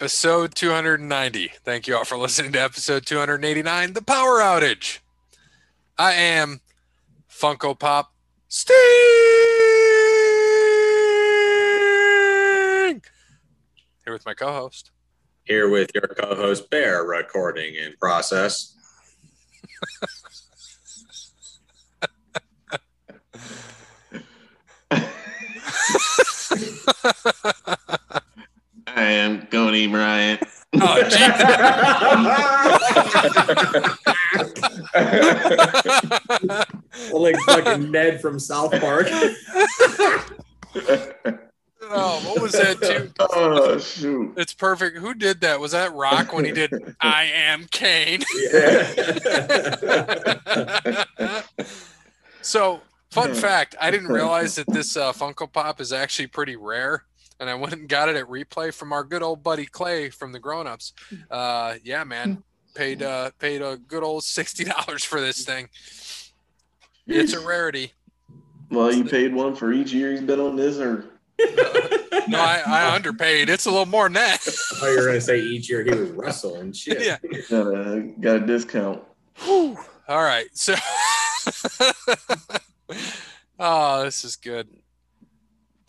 episode 290. Thank you all for listening to episode 289, The Power Outage. I am Funko Pop Sting. Here with my co host. Here with your co host, Bear, recording in process. I am Goni Bryant. Oh, like fucking Ned from South Park. oh, what was that, too? Oh shoot! It's perfect. Who did that? Was that Rock when he did I Am Kane? so, fun fact I didn't realize that this uh, Funko Pop is actually pretty rare. And I went and got it at replay from our good old buddy Clay from the Grown Ups. Uh, yeah, man, paid uh, paid a good old sixty dollars for this thing. It's a rarity. Well, you paid one for each year he's been on this, or No, I, I underpaid. It's a little more than that. Oh, you're gonna say each year he was wrestling shit. yeah. got a got a discount. Whew. All right. So, oh, this is good.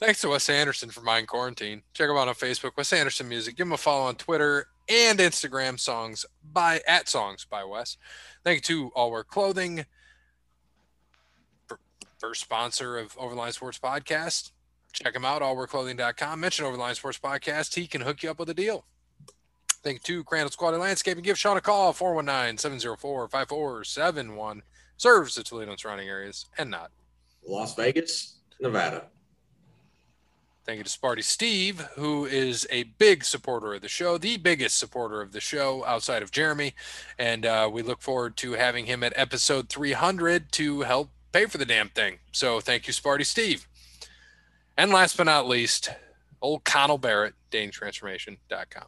Thanks to Wes Anderson for Mind Quarantine. Check him out on Facebook, Wes Anderson Music. Give him a follow on Twitter and Instagram. Songs by at Songs by Wes. Thank you to All Wear Clothing, first sponsor of Overline Sports Podcast. Check him out, allwearclothing.com. Mention Overline Sports Podcast. He can hook you up with a deal. Thank you to Crandall Squad Landscaping. Give Sean a call, 419 704 5471. Serves the Toledo and surrounding areas and not. Las Vegas, Nevada. Thank you to Sparty Steve, who is a big supporter of the show, the biggest supporter of the show outside of Jeremy. And uh, we look forward to having him at episode 300 to help pay for the damn thing. So thank you, Sparty Steve. And last but not least, old Connell Barrett, datingtransformation.com.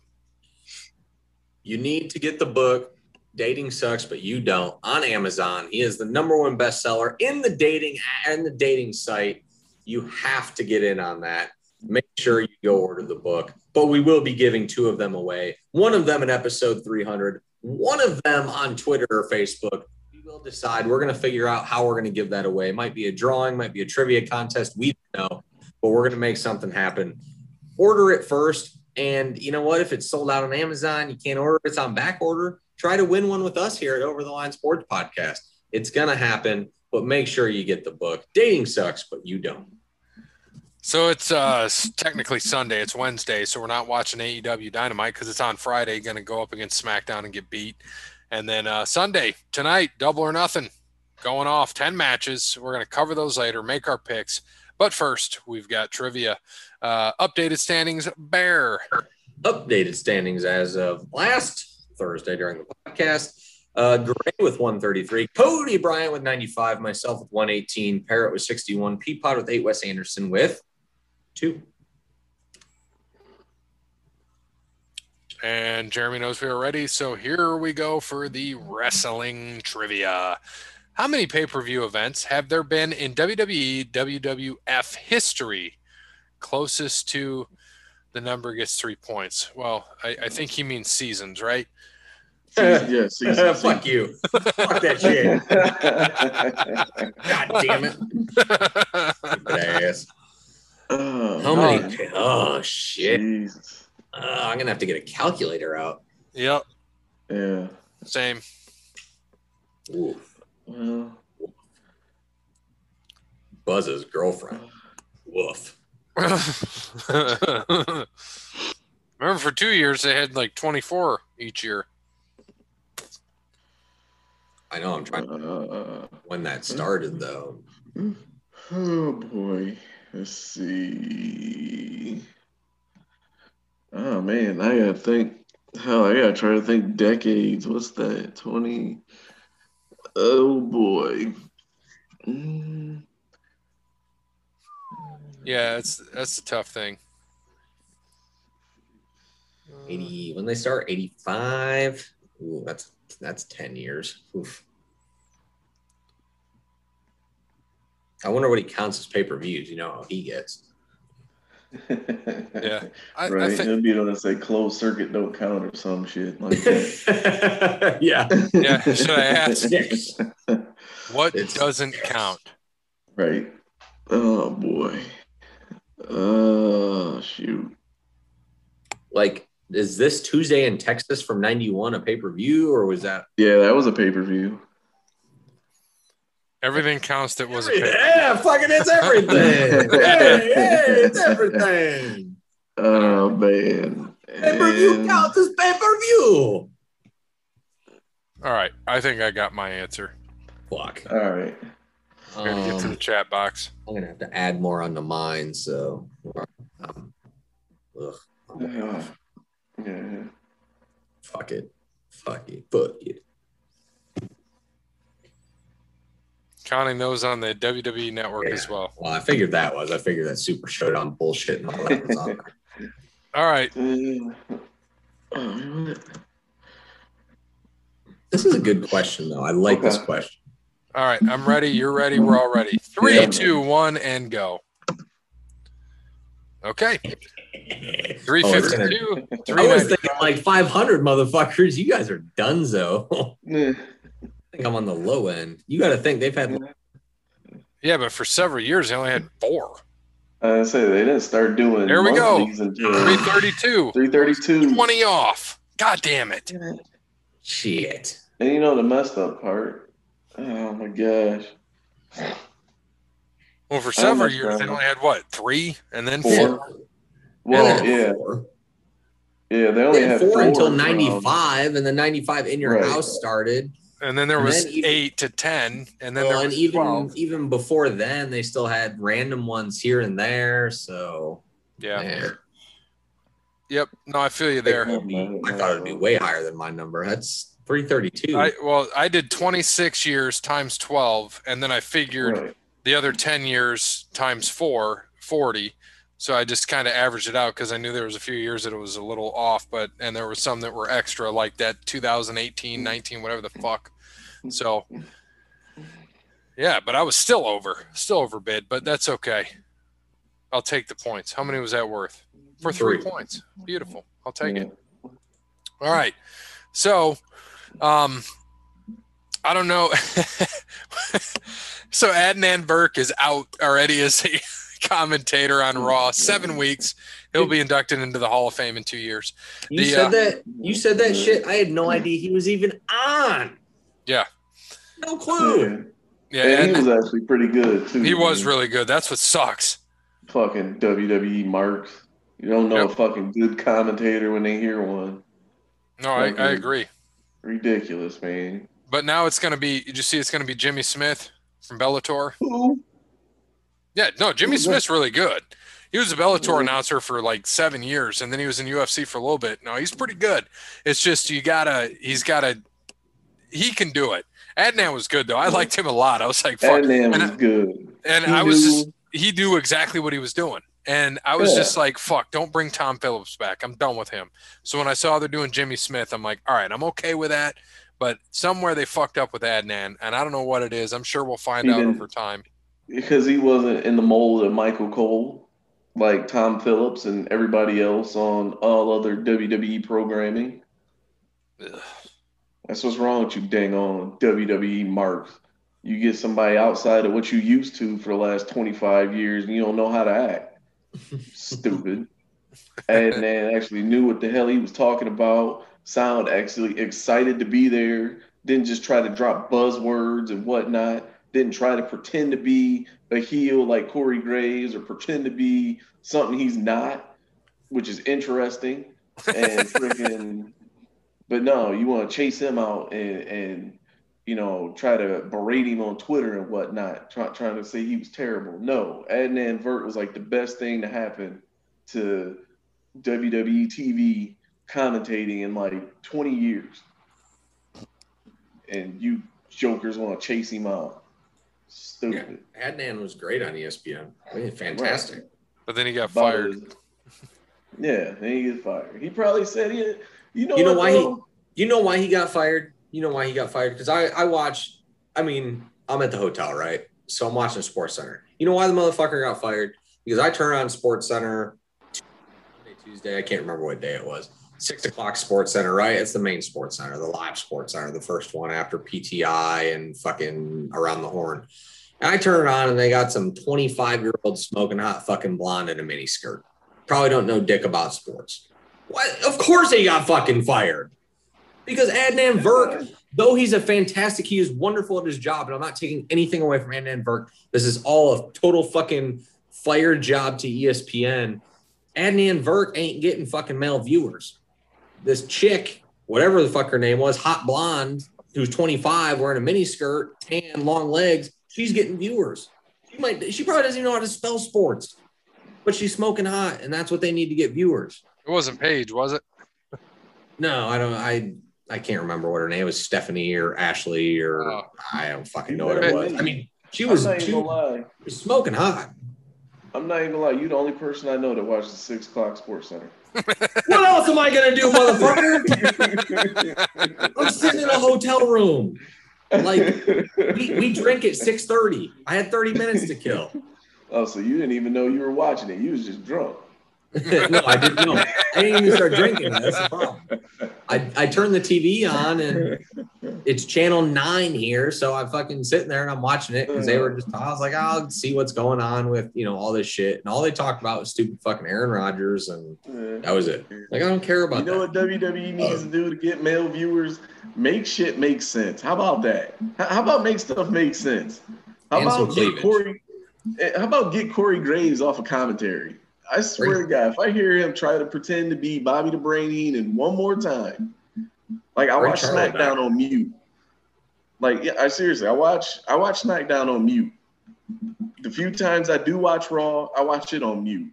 You need to get the book Dating Sucks, but you don't on Amazon. He is the number one bestseller in the dating and the dating site. You have to get in on that. Make sure you go order the book. But we will be giving two of them away. One of them in episode 300, one of them on Twitter or Facebook. We will decide. We're going to figure out how we're going to give that away. It might be a drawing, might be a trivia contest. We don't know, but we're going to make something happen. Order it first. And you know what? If it's sold out on Amazon, you can't order it, it's on back order. Try to win one with us here at Over the Line Sports Podcast. It's going to happen, but make sure you get the book. Dating sucks, but you don't. So it's uh technically Sunday. It's Wednesday, so we're not watching AEW Dynamite because it's on Friday. Going to go up against SmackDown and get beat, and then uh, Sunday tonight, Double or Nothing, going off ten matches. We're going to cover those later, make our picks. But first, we've got trivia. Uh, updated standings. Bear. Updated standings as of last Thursday during the podcast. Uh, Gray with 133, Cody Bryant with 95, myself with 118, Parrot with 61, Peapod with 8, Wes Anderson with 2. And Jeremy knows we are ready. So here we go for the wrestling trivia. How many pay per view events have there been in WWE WWF history? Closest to the number gets three points. Well, I, I think he means seasons, right? Season- yeah, season, Fuck you. Fuck that shit. God damn it. Stupid ass. Oh, How man. many? Oh, shit. Jesus. Uh, I'm going to have to get a calculator out. yep, Yeah. same. Ooh, Well, Buzz's girlfriend. Woof. Remember, for two years they had like 24 each year. I know I'm trying uh, when that started, though. oh boy. Let's see. Oh man, I gotta think. Hell, I gotta try to think decades. What's that? 20. Oh boy. Mm, Yeah, it's that's the tough thing. 80 when they start 85 Ooh, that's that's 10 years Oof. I wonder what he counts as pay-per-views you know how he gets Yeah. I, I right. think It'll be able to say closed circuit don't count or some shit like that. yeah. yeah. Should I ask what It's- doesn't count? right. Oh boy. Oh shoot. Like, is this Tuesday in Texas from 91 a pay per view or was that? Yeah, that was a pay per view. Everything counts that was a pay. Yeah, fucking it's everything. hey, hey, it's everything. Oh man. Pay per view And- counts as pay per view. All right. I think I got my answer. Fuck. All right. I'm gonna get to the Um, chat box. I'm gonna have to add more onto mine. So, um, ugh, Yeah. Yeah. fuck it, fuck it, fuck it. Counting those on the WWE network as well. Well, I figured that was. I figured that Super Showdown bullshit and all that was on there. All right. Uh, oh, This is a good question, though. I like this question. All right. I'm ready. You're ready. We're all ready. Three, Yeah. two, one, and go. Okay. Oh, 352. I was thinking like 500 motherfuckers. You guys are donezo. yeah. I think I'm on the low end. You got to think they've had. Yeah, but for several years, they only had four. I say they didn't start doing. There we go. 332. 332. 20 off. God damn it. Shit. And you know the messed up part? Oh my gosh. Well, for several years, they only had what? Three? And then Four. four. Well, then yeah, four. yeah. They They only had had four until um, 95, and then 95 in your Right. house started. And then there And was then even- eight to 10. And then Well, there was even 12. even before then, they still had random ones here and there. So Yeah. man, Yep. No, I feel you there. I thought it'd be way higher than my number. That's 332. I well, I did 26 years times 12, and then I figured Right. the other 10 years times four, 40. So I just kind of averaged it out because I knew there was a few years that it was a little off, but and there were some that were extra, like that 2018, 19, whatever the fuck. So yeah, but I was still over, still overbid, but that's okay. I'll take the points. How many was that worth? For three, Three. points. Beautiful. I'll take Yeah. it. All right. So, um, I don't know. so Adnan Virk is out already is a commentator on Raw. Seven weeks. He'll be inducted into the Hall of Fame in two years. you the, said uh, that. You said that shit. I had no idea he was even on. Yeah. No clue. Yeah, and he was actually pretty good too. he was really good. That's what sucks. fucking WWE marks. You don't know Yep. a fucking good commentator when they hear one. No, I, I agree. Ridiculous, man. But now it's going to be. Did you see? It's going to be Jimmy Smith from Bellator. Who? Yeah, no, Jimmy Smith's really good. He was a Bellator announcer for like seven years, and then he was in UFC for a little bit. No, he's pretty good. It's just you gotta, he's gotta, he can do it. Adnan was good though. I liked him a lot. I was like, fuck, Adnan And was I- good. and He I was just he knew exactly what he was doing, and I was Yeah. just like, fuck, don't bring Tom Phillips back. I'm done with him. So when I saw they're doing Jimmy Smith, I'm like, all right, I'm okay with that. But somewhere they fucked up with Adnan, and I don't know what it is. I'm sure we'll find He out didn't- over time. Because he wasn't in the mold of Michael Cole, like Tom Phillips and everybody else on all other WWE programming. Ugh. That's what's wrong with you, dang on WWE marks. You get somebody outside of what you used to for the last 25 years and you don't know how to act. Stupid. And then actually knew what the hell he was talking about, sound actually excited to be there, didn't just try to drop buzzwords and whatnot, didn't try to pretend to be a heel like Corey Graves or pretend to be something he's not, which is interesting. And freaking but no, you want to chase him out and, and you know try to berate him on Twitter and whatnot, try, trying to say he was terrible. No, Adnan Virk was like the best thing to happen to WWE TV commentating in like 20 years. And you jokers want to chase him out. Stupid. Adnan was great on ESPN. I mean, fantastic. But then he got About fired. his- Yeah, then he gets fired. He probably said he, you know, You know what, why he- You know why he got fired? You know why he got fired? Because I I watched. I mean, I'm at the hotel, right? So I'm watching Sports Center. You know why the motherfucker got fired? Because I turn on Sports Center Tuesday. I can't remember what day it was. Six o'clock Sports Center, right? It's the main Sports Center, the live Sports Center, the first one after PTI and fucking around the horn. And I turn it on and they got some 25 year old smoking hot fucking blonde in a mini skirt. Probably don't know dick about sports. What? Of course he got fucking fired. Because Adnan Virk, though he's a fantastic, he is wonderful at his job, and I'm not taking anything away from Adnan Virk. This is all a total fucking fired job to ESPN. Adnan Virk ain't getting fucking male viewers. This chick, whatever the fuck her name was, hot blonde, who's 25, wearing a mini skirt, tan, long legs, she's getting viewers. She might, she probably doesn't even know how to spell sports, but she's smoking hot, and that's what they need to get viewers. It wasn't Paige, was it? No, I don't. I I can't remember what her name was. Stephanie or Ashley or Oh. I don't fucking know what it was. I mean, she was, I'm she even gonna lie. was smoking hot. I'm not even gonna lie. You're the only person I know that watches the six o'clock Sports Center. What else am I gonna do, motherfucker? I'm sitting in a hotel room. Like, We, we drink at six thirty. I had thirty minutes to kill. oh, so you didn't even know you were watching it. You was just drunk. no, I didn't know. I didn't even start drinking. That's the problem. I, I turned the TV on and it's channel nine here. So I'm fucking sitting there and I'm watching it because they were just, I was like, I'll see what's going on with, you know, all this shit. And all they talked about was stupid fucking Aaron Rodgers. And that was it. Like, I don't care about You know that. what WWE needs to do to get male viewers? Make shit make sense. How about that? How about make stuff make sense? How And about get. Corey? eh, How about get Corey Graves off of commentary? I swear to God, if I hear him try to pretend to be Bobby the Brain Heenan one more time, like I Bring watch Charlie SmackDown back. on mute. Like yeah, I seriously, I watch I watch SmackDown on mute. The few times I do watch Raw, I watch it on mute.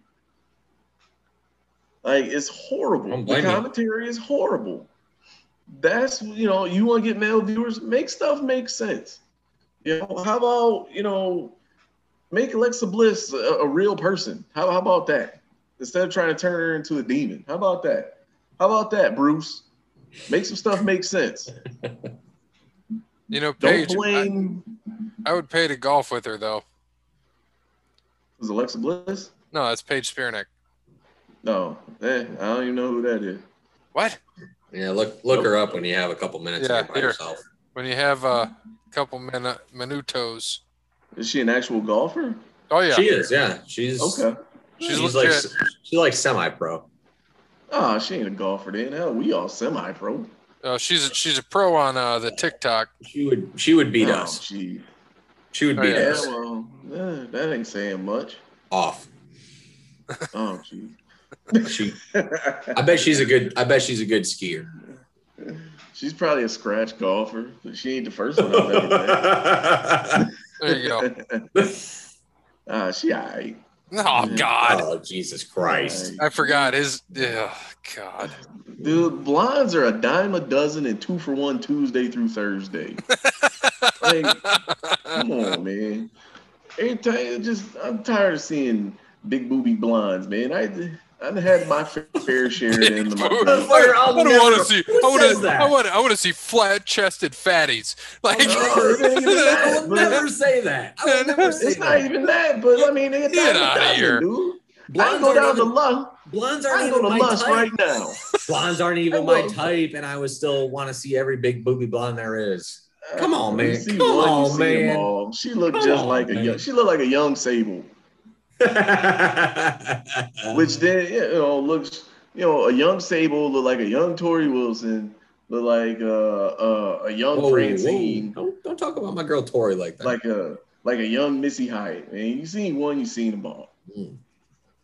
Like it's horrible. The you. commentary is horrible. That's you know, you want to get male viewers, make stuff make sense. You know, how about you know, make Alexa Bliss a, a real person? How, how about that? Instead of trying to turn her into a demon, how about that? How about that, Bruce? Make some stuff make sense. You know, Don't Paige, I, I would pay to golf with her though. was Alexa Bliss. No, that's Paige Spiranac. No, eh, I don't even know who that is. What? Yeah, look look her up when you have a couple minutes Yeah, here by here. yourself. When you have a couple min- minutos. Is she an actual golfer? Oh yeah, She is, yeah. She's Okay. she's, she's like she's like semi pro. Oh, she ain't a golfer then. Hell, we all semi-pro. Oh, she's a, she's a pro on uh, the TikTok. She would she would beat oh, us. She, She would Oh, beat yeah. yeah, us well, eh, that ain't saying much. off. Oh, gee. She I bet she's a good I bet she's a good skier. She's probably a scratch golfer, but she ain't the first one I've ever There you go. met. Ah, she all right. Oh God, oh Jesus Christ. I forgot his. Oh, God, Dude, blondes are a dime a dozen and two for one Tuesday through Thursday. like, come on, man. Every time, just I'm tired of seeing big booby blondes, man. I I've had my fair share in the Big I I'll don't want to see. I want to. I want. I want to see flat-chested fatties. Oh, like No, it ain't even I that, will never say that. I will never say It's not that. even that, but I mean, they a Get dime a outta dozen, here. dude. I Blondes can go aren't down to even, lust. blondes aren't even my lust type. right now. Blondes aren't even my type, and I would still want to see every big booby blonde there is. Uh, Come on, man. Come on, man. She looked Come just on, like a young. She looked like a young Sable, which then you know looks. You know, a young Sable look like a young Torrie Wilson, look like uh, uh, a young Whoa, whoa. Francine, Don't, don't talk about my girl Torrie like that. like a like a young Missy Hyatt. Man, you seen one, you seen them all. Mm.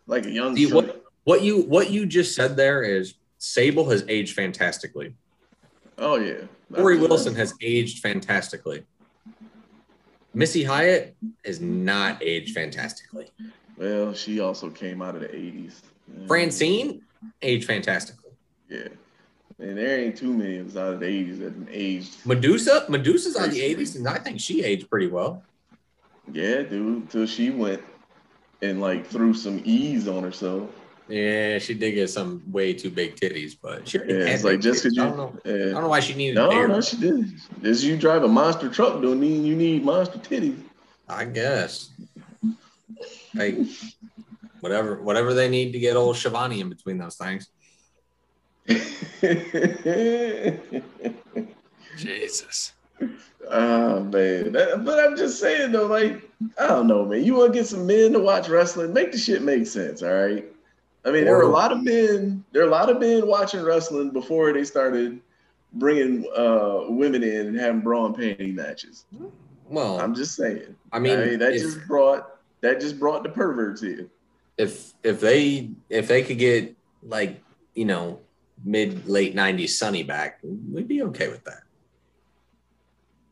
Like a young. See, what, what you what you just said there is Sable has aged fantastically. Oh yeah. Torrie Wilson has aged fantastically. Missy Hyatt has not aged fantastically. Well, she also came out of the eighties. Francine aged fantastically. Yeah. And there ain't too many of us out of the eighties that have aged. Medusa, Medusa's out of the 80s, and I think she aged pretty well. Yeah, dude. Till she went and like threw some ease on herself. Yeah, she did get some way too big titties, but she Yeah, it's like just because I you. don't know. I don't know why she needed No, no, she did. Just you drive a monster truck don't mean you need monster titties. I guess. Like whatever whatever they need to get old Shivani in between those things. Jesus. Oh man, That- but I'm just saying though, like I don't know, man. You want to get some men to watch wrestling? Make the shit make sense, all right? I mean, there are a lot of men. There are a lot of men watching wrestling before they started bringing uh, women in and having bra and panty matches. Well, I'm just saying. I I mean, mean, that if, just brought that just brought the perverts in. if if they if they could get like you know mid late '90s Sunny back, we'd be okay with that.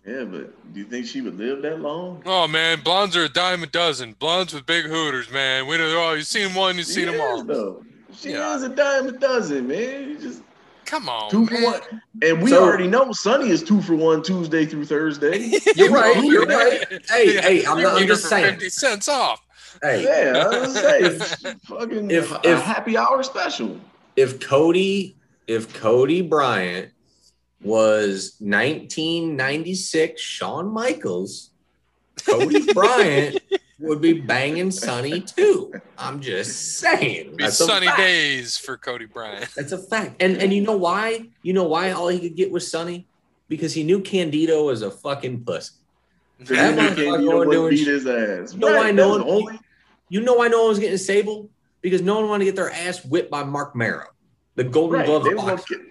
Yeah, but do you think she would live that long? Oh man, blondes are a dime a dozen. Blondes with big hooters, man. We know. Oh, you've seen one, you've seen them all. though. She Yeah. is a dime a dozen, man. You just Come on, two for man. one. And we So- already know Sunny is two for one Tuesday through Thursday. You're right. You You're right. Hey, hey, I'm, not, I'm just saying. Fifty cents off. Hey, Yeah, I was saying, fucking If- a if- happy hour special. if Cody, if Cody Bryant was 1996 Shawn Michaels, Cody Bryant would be banging Sunny too. I'm just saying. Be That's a sunny days for Cody Bryant. That's a fact. And and you know why? You know why all he could get was Sunny? Because he knew Candido was a fucking pussy. That Then motherfucker Candido going would doing beat shit. his ass. You know why no that's one- only You know why no one was getting Sable? Because no one wanted to get their ass whipped by Marc Mero, the Golden right. Glove They of was gonna boxing. get,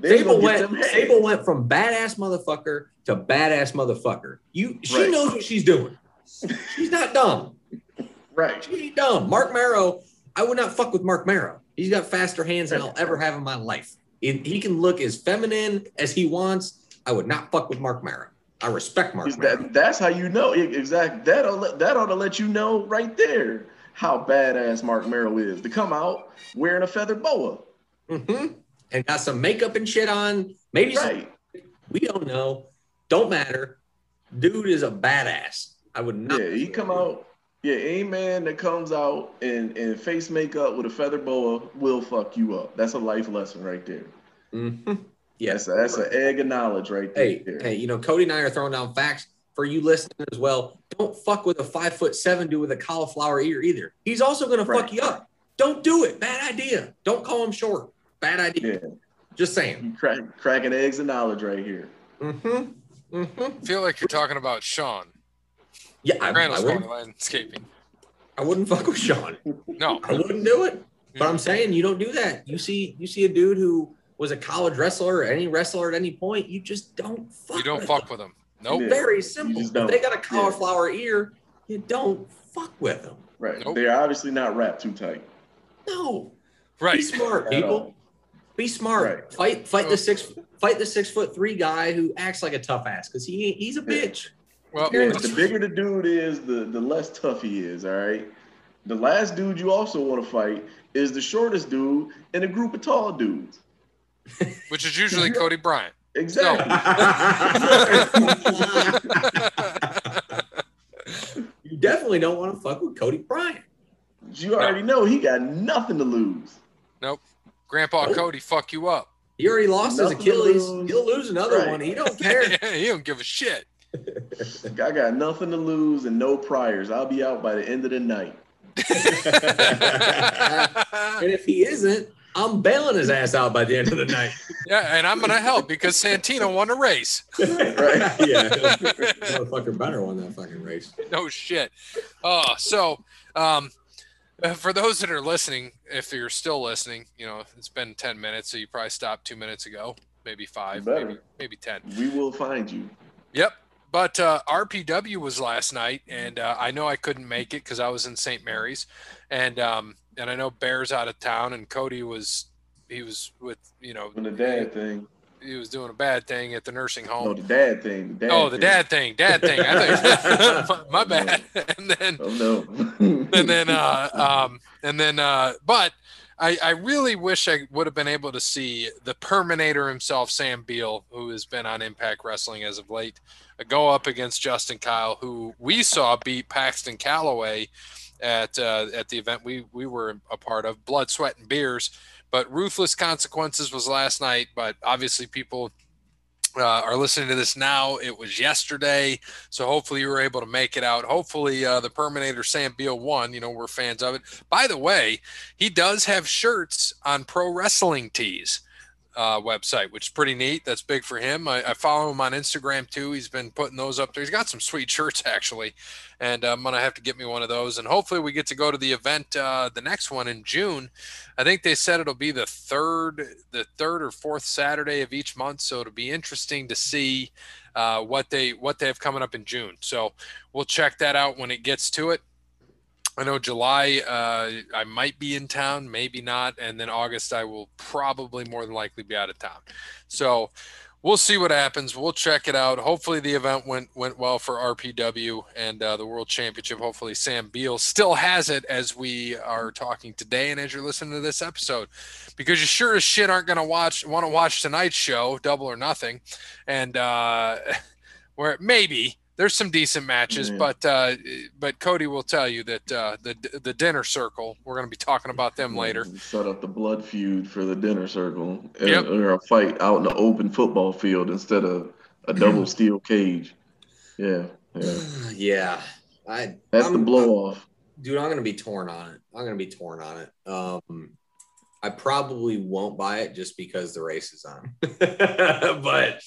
they was Sable went. Sable went from badass motherfucker to badass motherfucker. You, she Right. knows what she's doing. She's not dumb. Right. She ain't dumb. Marc Mero, I would not fuck with Marc Mero. He's got faster hands than I'll ever have in my life. He, he can look as feminine as he wants. I would not fuck with Marc Mero. I respect Mark that that's how you know exactly that ought that ought to let you know right there how badass Marc Mero is to come out wearing a feather boa. Mhm. And got some makeup and shit on. Maybe some We don't know. Don't matter. Dude is a badass. I would not. Yeah, he come out. Yeah, any man that comes out in, in face makeup with a feather boa will fuck you up. That's a life lesson right there. Mhm. Yes. That's a, that's an egg of knowledge right there. Hey, hey, you know, Cody and I are throwing down facts for you listening as well. Don't fuck with a five foot seven dude with a cauliflower ear either. He's also going to fuck you up. Don't do it. Bad idea. Don't call him short. Bad idea. Yeah, Just saying. crack, cracking eggs of knowledge right here. Mm-hmm. Mm-hmm. I feel like you're talking about Sean. Yeah, I, I, Randall's wouldn't, landscaping. I wouldn't fuck with Sean. No, I wouldn't do it. But I'm saying you don't do that. You see, you see a dude who was a college wrestler or any wrestler at any point, you just don't fuck. you don't with fuck them. with him. Nope. Very simple. If they got a cauliflower ear, you don't fuck with them. Right. Nope. They're obviously not wrapped too tight. No. Right. Be smart, people. Be smart. Right. Fight fight the six fight the six foot three guy who acts like a tough ass because he he's a bitch. Well, Yeah, let's- the bigger the dude is, the, the less tough he is, all right? The last dude you also want to fight is the shortest dude in a group of tall dudes. which is usually Cody Bryant. Exactly. you definitely don't want to fuck with Cody Bryant. You already know he got nothing to lose. Nope. Grandpa Nope. Cody, fuck you up. He already lost his Nothing to Achilles. lose. He'll lose another Right. one. He don't care. he don't give a shit. I got nothing to lose and no priors. I'll be out by the end of the night. and if he isn't, I'm bailing his ass out by the end of the night. yeah, and I'm gonna help because Santino won a race. Right. yeah. Motherfucker better won that fucking race. no shit. Oh, so um, uh, for those that are listening, if you're still listening, you know it's been ten minutes, so you probably stopped two minutes ago, maybe five, maybe maybe ten. We will find you. Yep. But uh, RPW was last night, and uh, I know I couldn't make it because I was in St. Mary's, and um, and I know Bear's out of town, and Cody was he was with you know On the dad thing. he was doing a bad thing at the nursing home. No, the dad thing. The dad oh, the thing. dad thing, dad thing. I think my bad. And then Oh no. and then uh um and then uh but I, I really wish I would have been able to see the Perminator himself, Sam Beal, who has been on Impact Wrestling as of late, go up against Justin Kyle, who we saw beat Paxton Calloway at uh, at the event we we were a part of, Blood, Sweat, and Beers. But Ruthless Consequences was last night, but obviously people uh, are listening to this now, it was yesterday. So hopefully you were able to make it out. Hopefully uh, the Perminator Sam Beal won. You know, we're fans of it. By the way, he does have shirts on Pro Wrestling Tees uh, website, which is pretty neat. That's big for him. I, I, follow him on Instagram too. He's been putting those up there. He's got some sweet shirts actually, and I'm gonna have to get me one of those. And hopefully we get to go to the event, uh, the next one in June. I think they said it'll be the third, the third or fourth Saturday of each month. So it'll be interesting to see uh, what they what they have coming up in June. So we'll check that out when it gets to it. I know July, uh, I might be in town, maybe not. And then August, I will probably more than likely be out of town. So we'll see what happens. We'll check it out. Hopefully, the event went went well for RPW and uh, the World Championship. Hopefully, Sam Beal still has it as we are talking today and as you're listening to this episode, because you sure as shit aren't going to watch want to watch tonight's show, Double or Nothing, and uh, where maybe there's some decent matches, mm-hmm. but uh, but Cody will tell you that uh, the the dinner circle. We're going to be talking about them later. Set up the blood feud for the dinner circle, yep. or a fight out in the open football field instead of a double steel cage. Yeah, yeah, yeah. I that's I'm, the blow off, dude. I'm going to be torn on it. I'm going to be torn on it. Um, I probably won't buy it just because the race is on, but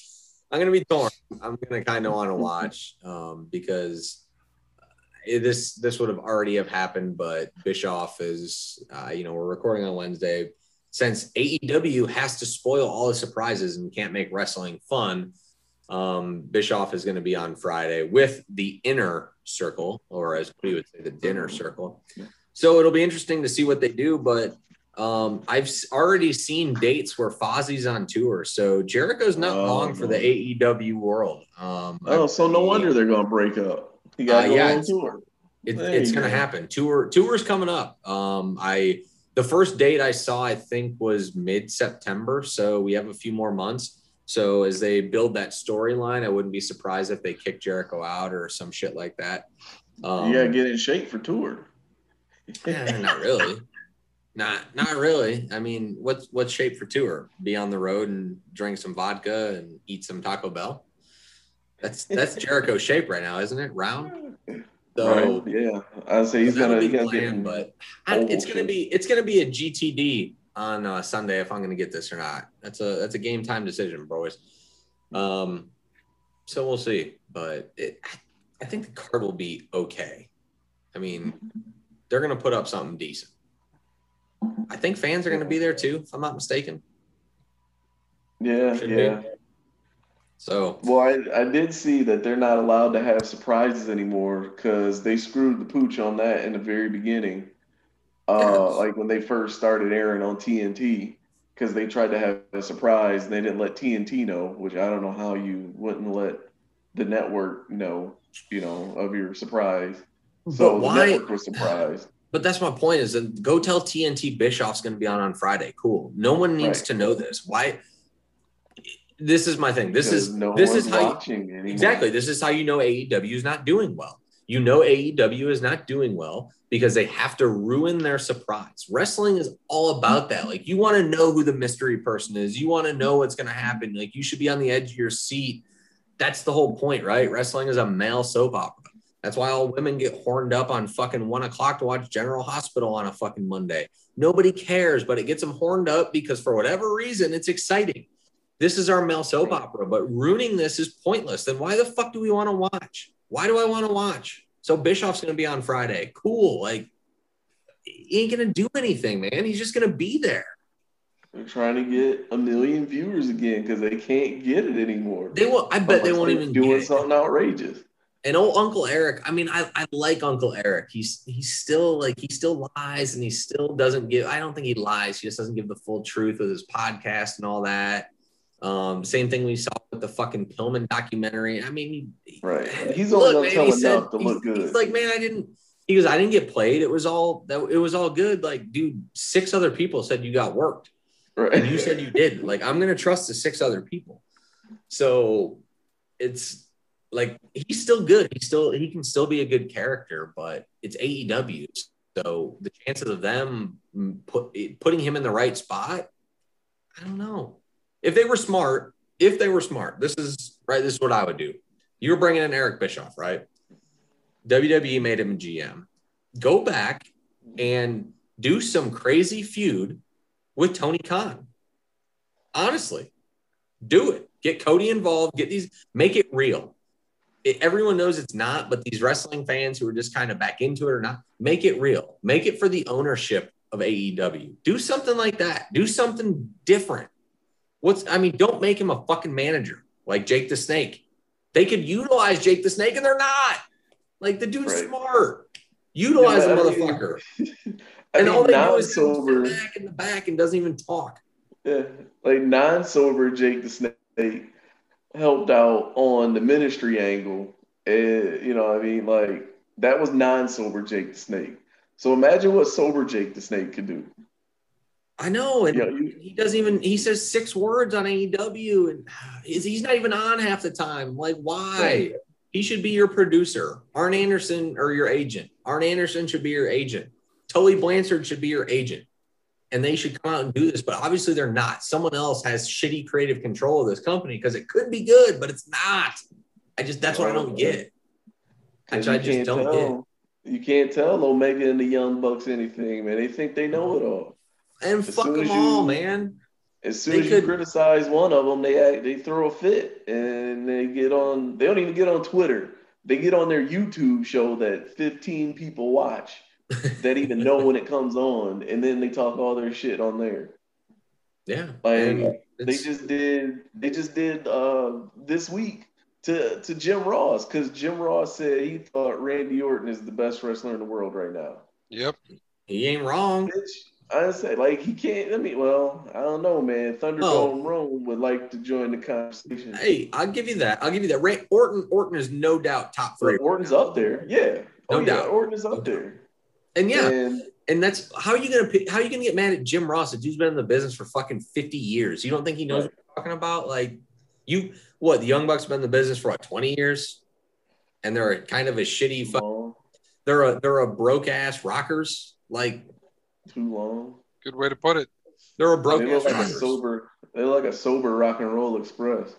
I'm gonna be torn. I'm gonna kind of want to watch um, because uh, this this would have already have happened, but Bischoff is uh, you know we're recording on Wednesday. Since AEW has to spoil all the surprises and can't make wrestling fun, um, Bischoff is going to be on Friday with the inner circle, or as we would say, the dinner circle. So it'll be interesting to see what they do. But um, I've already seen dates where Fozzy's on tour, so Jericho's not oh, long for the AEW world. Um, oh, so no wonder they're to break up. Got uh, go yeah, on tour. It, it's to happen. Tour tour's coming up. Um, I the first date I saw I think was mid September, so we have a few more months. So as they build that storyline, I wouldn't be surprised if they kick Jericho out or some shit like that. Um, you gotta get in shape for tour. yeah, not really. Not not really. I mean, what's what's shape for tour? Be on the road and drink some vodka and eat some Taco Bell. That's that's Jericho's shape right now, isn't it? Round. So right. yeah, I say he's gonna, he's gonna plan, but I, it's gonna be it's gonna be a GTD on uh, Sunday if I'm gonna get this or not. That's a that's a game time decision, boys. Um, so we'll see, but it, I think the card will be okay. I mean, they're gonna put up something decent. I think fans are going to be there too, if I'm not mistaken. Yeah, Should yeah. Be. So, well, I, I did see that they're not allowed to have surprises anymore because they screwed the pooch on that in the very beginning. Uh, yes. like when they first started airing on TNT, because they tried to have a surprise and they didn't let TNT know, which I don't know how you wouldn't let the network know, you know, of your surprise. So the network was surprised. But that's my point is that go tell TNT Bischoff's going to be on on Friday. Cool. No one needs right. to know this. Why? This is my thing. This is no this is how you, exactly. This is how you know AEW is not doing well. You know AEW is not doing well because they have to ruin their surprise. Wrestling is all about that. Like you want to know who the mystery person is. You want to know what's going to happen. Like you should be on the edge of your seat. That's the whole point, right? Wrestling is a male soap opera. That's why all women get horned up on fucking one o'clock to watch General Hospital on a fucking Monday. Nobody cares, but it gets them horned up because for whatever reason, it's exciting. This is our male soap opera, but ruining this is pointless. Then why the fuck do we want to watch? Why do I want to watch? So Bischoff's going to be on Friday. Cool. Like, he ain't going to do anything, man. He's just going to be there. They're trying to get a million viewers again because they can't get it anymore. They will. I bet they won't even doing something outrageous and old Uncle Eric, I mean, I, I like Uncle Eric. He's he's still like he still lies and he still doesn't give. I don't think he lies. He just doesn't give the full truth with his podcast and all that. Um, same thing we saw with the fucking Pillman documentary. I mean, he, right? He's look, only man, he said, to look good. He's like, man, I didn't. He goes, I didn't get played. It was all that. It was all good. Like, dude, six other people said you got worked, right? And you said you did. Like, I'm gonna trust the six other people. So it's like he's still good. He still he can still be a good character, but it's AEW. So the chances of them put, putting him in the right spot, I don't know. If they were smart, if they were smart, this is right. This is what I would do. You're bringing in Eric Bischoff, right? WWE made him a GM. Go back and do some crazy feud with Tony Khan. Honestly, do it. Get Cody involved. Get these. Make it real. It, everyone knows it's not, but these wrestling fans who are just kind of back into it or not, make it real. Make it for the ownership of AEW. Do something like that. Do something different. What's I mean, don't make him a fucking manager like Jake the Snake. They could utilize Jake the Snake and they're not. Like the dude's Right. smart. Utilize Yeah, the I mean, motherfucker. And mean, all they do is non-sober, back in the back and doesn't even talk. yeah, like non-sober Jake the Snake helped out on the ministry angle. And, you know, I mean, like that was non-sober Jake the Snake. So imagine what sober Jake the Snake could do. I know, and Yeah, you- he doesn't even. He says six words on AEW, and he's he's not even on half the time. Like, why? Right. He should be your producer. Arn Anderson or your agent. Arn Anderson should be your agent. Tully Blanchard should be your agent, and they should come out and do this. But obviously, they're not. Someone else has shitty creative control of this company because it could be good, but it's not. I just that's what I don't get. Which I just don't tell, You can't tell Omega and the Young Bucks anything, man. They think they know it all. And As fuck them as all, man. As soon They as could- you criticize one of them, they act, they throw a fit and they get on. They don't even get on Twitter. They get on their YouTube show that 15 people watch that even know when it comes on, and then they talk all their shit on there. Yeah, Like, and They just did. They just did uh, this week to to Jim Ross because Jim Ross said he thought Randy Orton is the best wrestler in the world right now. Yep. he ain't wrong. Bitch, I say like he can't. I mean, well, I don't know, man. Thunderdome Oh. Rome would like to join the conversation. Hey, I'll give you that. I'll give you that. Ray, Orton, Orton is no doubt top three. Orton's up there. Yeah. Oh No yeah, doubt. Orton is up doubt. there. And yeah, And and that's how are you gonna how are you gonna get mad at Jim Ross? The dude's been in the business for fucking fifty years. You don't think he knows what you're talking about? Like you, what the Young Bucks been in the business for what twenty years, and they're kind of a shitty. Fu- long, they're a they're a broke ass rockers. Like too long. Good way to put it. they're a broke They ass look like a sober. They look like a sober rock and roll express.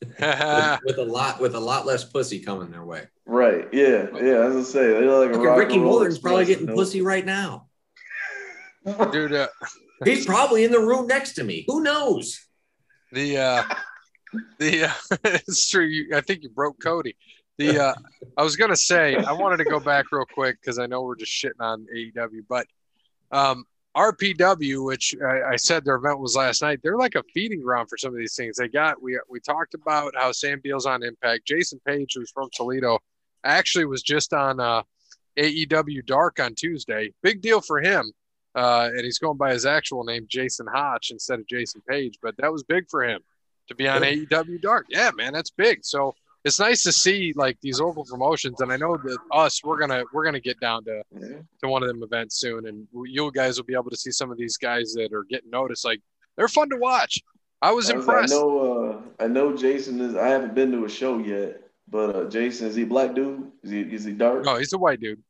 With, with a lot with a lot less pussy coming their way. Right. Yeah. Yeah. As I say, they look like a Fucking rock Ricky and roll Morton's probably getting you pussy right now. Dude, uh, He's probably in the room next to me. Who knows? the uh the uh, it's true you, i think you broke cody the uh i was gonna say i wanted to go back real quick because i know we're just shitting on aew but um rpw which I, I said their event was last night they're like a feeding ground for some of these things they got we we talked about how sam deals on impact jason page who's from toledo actually was just on uh aew dark on tuesday big deal for him uh, and he's going by his actual name, Jason Hotch, instead of Jason Page. But that was big for him to be on AEW Dark. Yeah, man, that's big. So it's nice to see like these local promotions, and I know that us, we're gonna we're gonna get down to to one of them events soon, and you guys will be able to see some of these guys that are getting noticed. Like they're fun to watch. I was I, impressed. I know. Uh, I know Jason is. I haven't been to a show yet, but uh, Jason is he black dude? Is he is he dark? No, he's a white dude.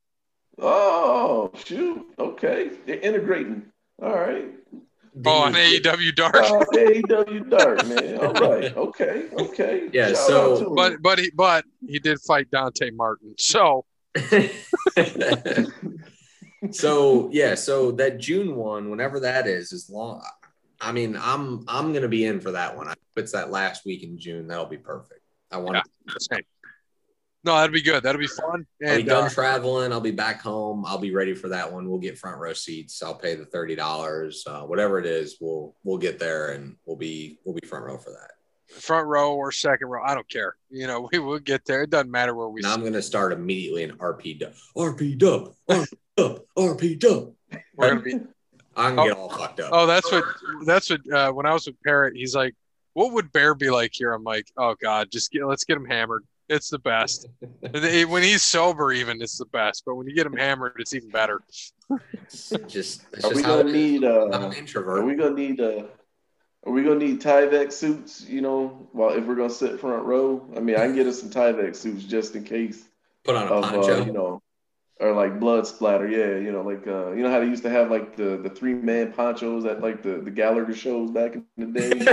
Oh shoot. Okay, they're integrating. All right. Oh, on AEW Dark. Oh, AEW dark man. All right. Okay. Okay. Yeah, Shout so- out to him. But but he but he did fight Dante Martin. So so yeah, so that June one, whenever that is, is long. I mean, I'm I'm gonna be in for that one. If it's that last week in June, that'll be perfect. I want to same. No, that'd be good. That'd be fun. I'll be And done uh, traveling. I'll be back home. I'll be ready for that one. We'll get front row seats. I'll pay the thirty dollars, uh, whatever it is. We'll we'll get there and we'll be we'll be front row for that. front row or second row, I don't care. You know, we will get there. It doesn't matter where we. Now I'm gonna start immediately in RP dub, RP dub, RP dub, RP dub. We're gonna be. I'm gonna get all fucked up. Oh, that's what. That's what. Uh, when I was with Parrot, he's like, "What would Bear be like here?" I'm like, "Oh God, just get. Let's get him hammered. It's the best. When he's sober, even it's the best. But when you get him hammered, it's even better." It's just it's are just we gonna it is. need? I'm Uh, an are introvert. we gonna need? Uh, are we gonna need Tyvek suits? You know, while if we're gonna sit front row. I mean, I can get us some Tyvek suits just in case Put on a of poncho. uh, you know. Or like blood splatter. Yeah, you know, like uh, you know how they used to have like the the three man ponchos at like the the Gallagher shows back in the day. what